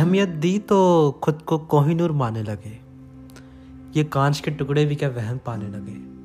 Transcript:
अहमियत दी तो खुद को कोहिनूर माने लगे। ये कांच के टुकड़े भी क्या वहम पाने लगे?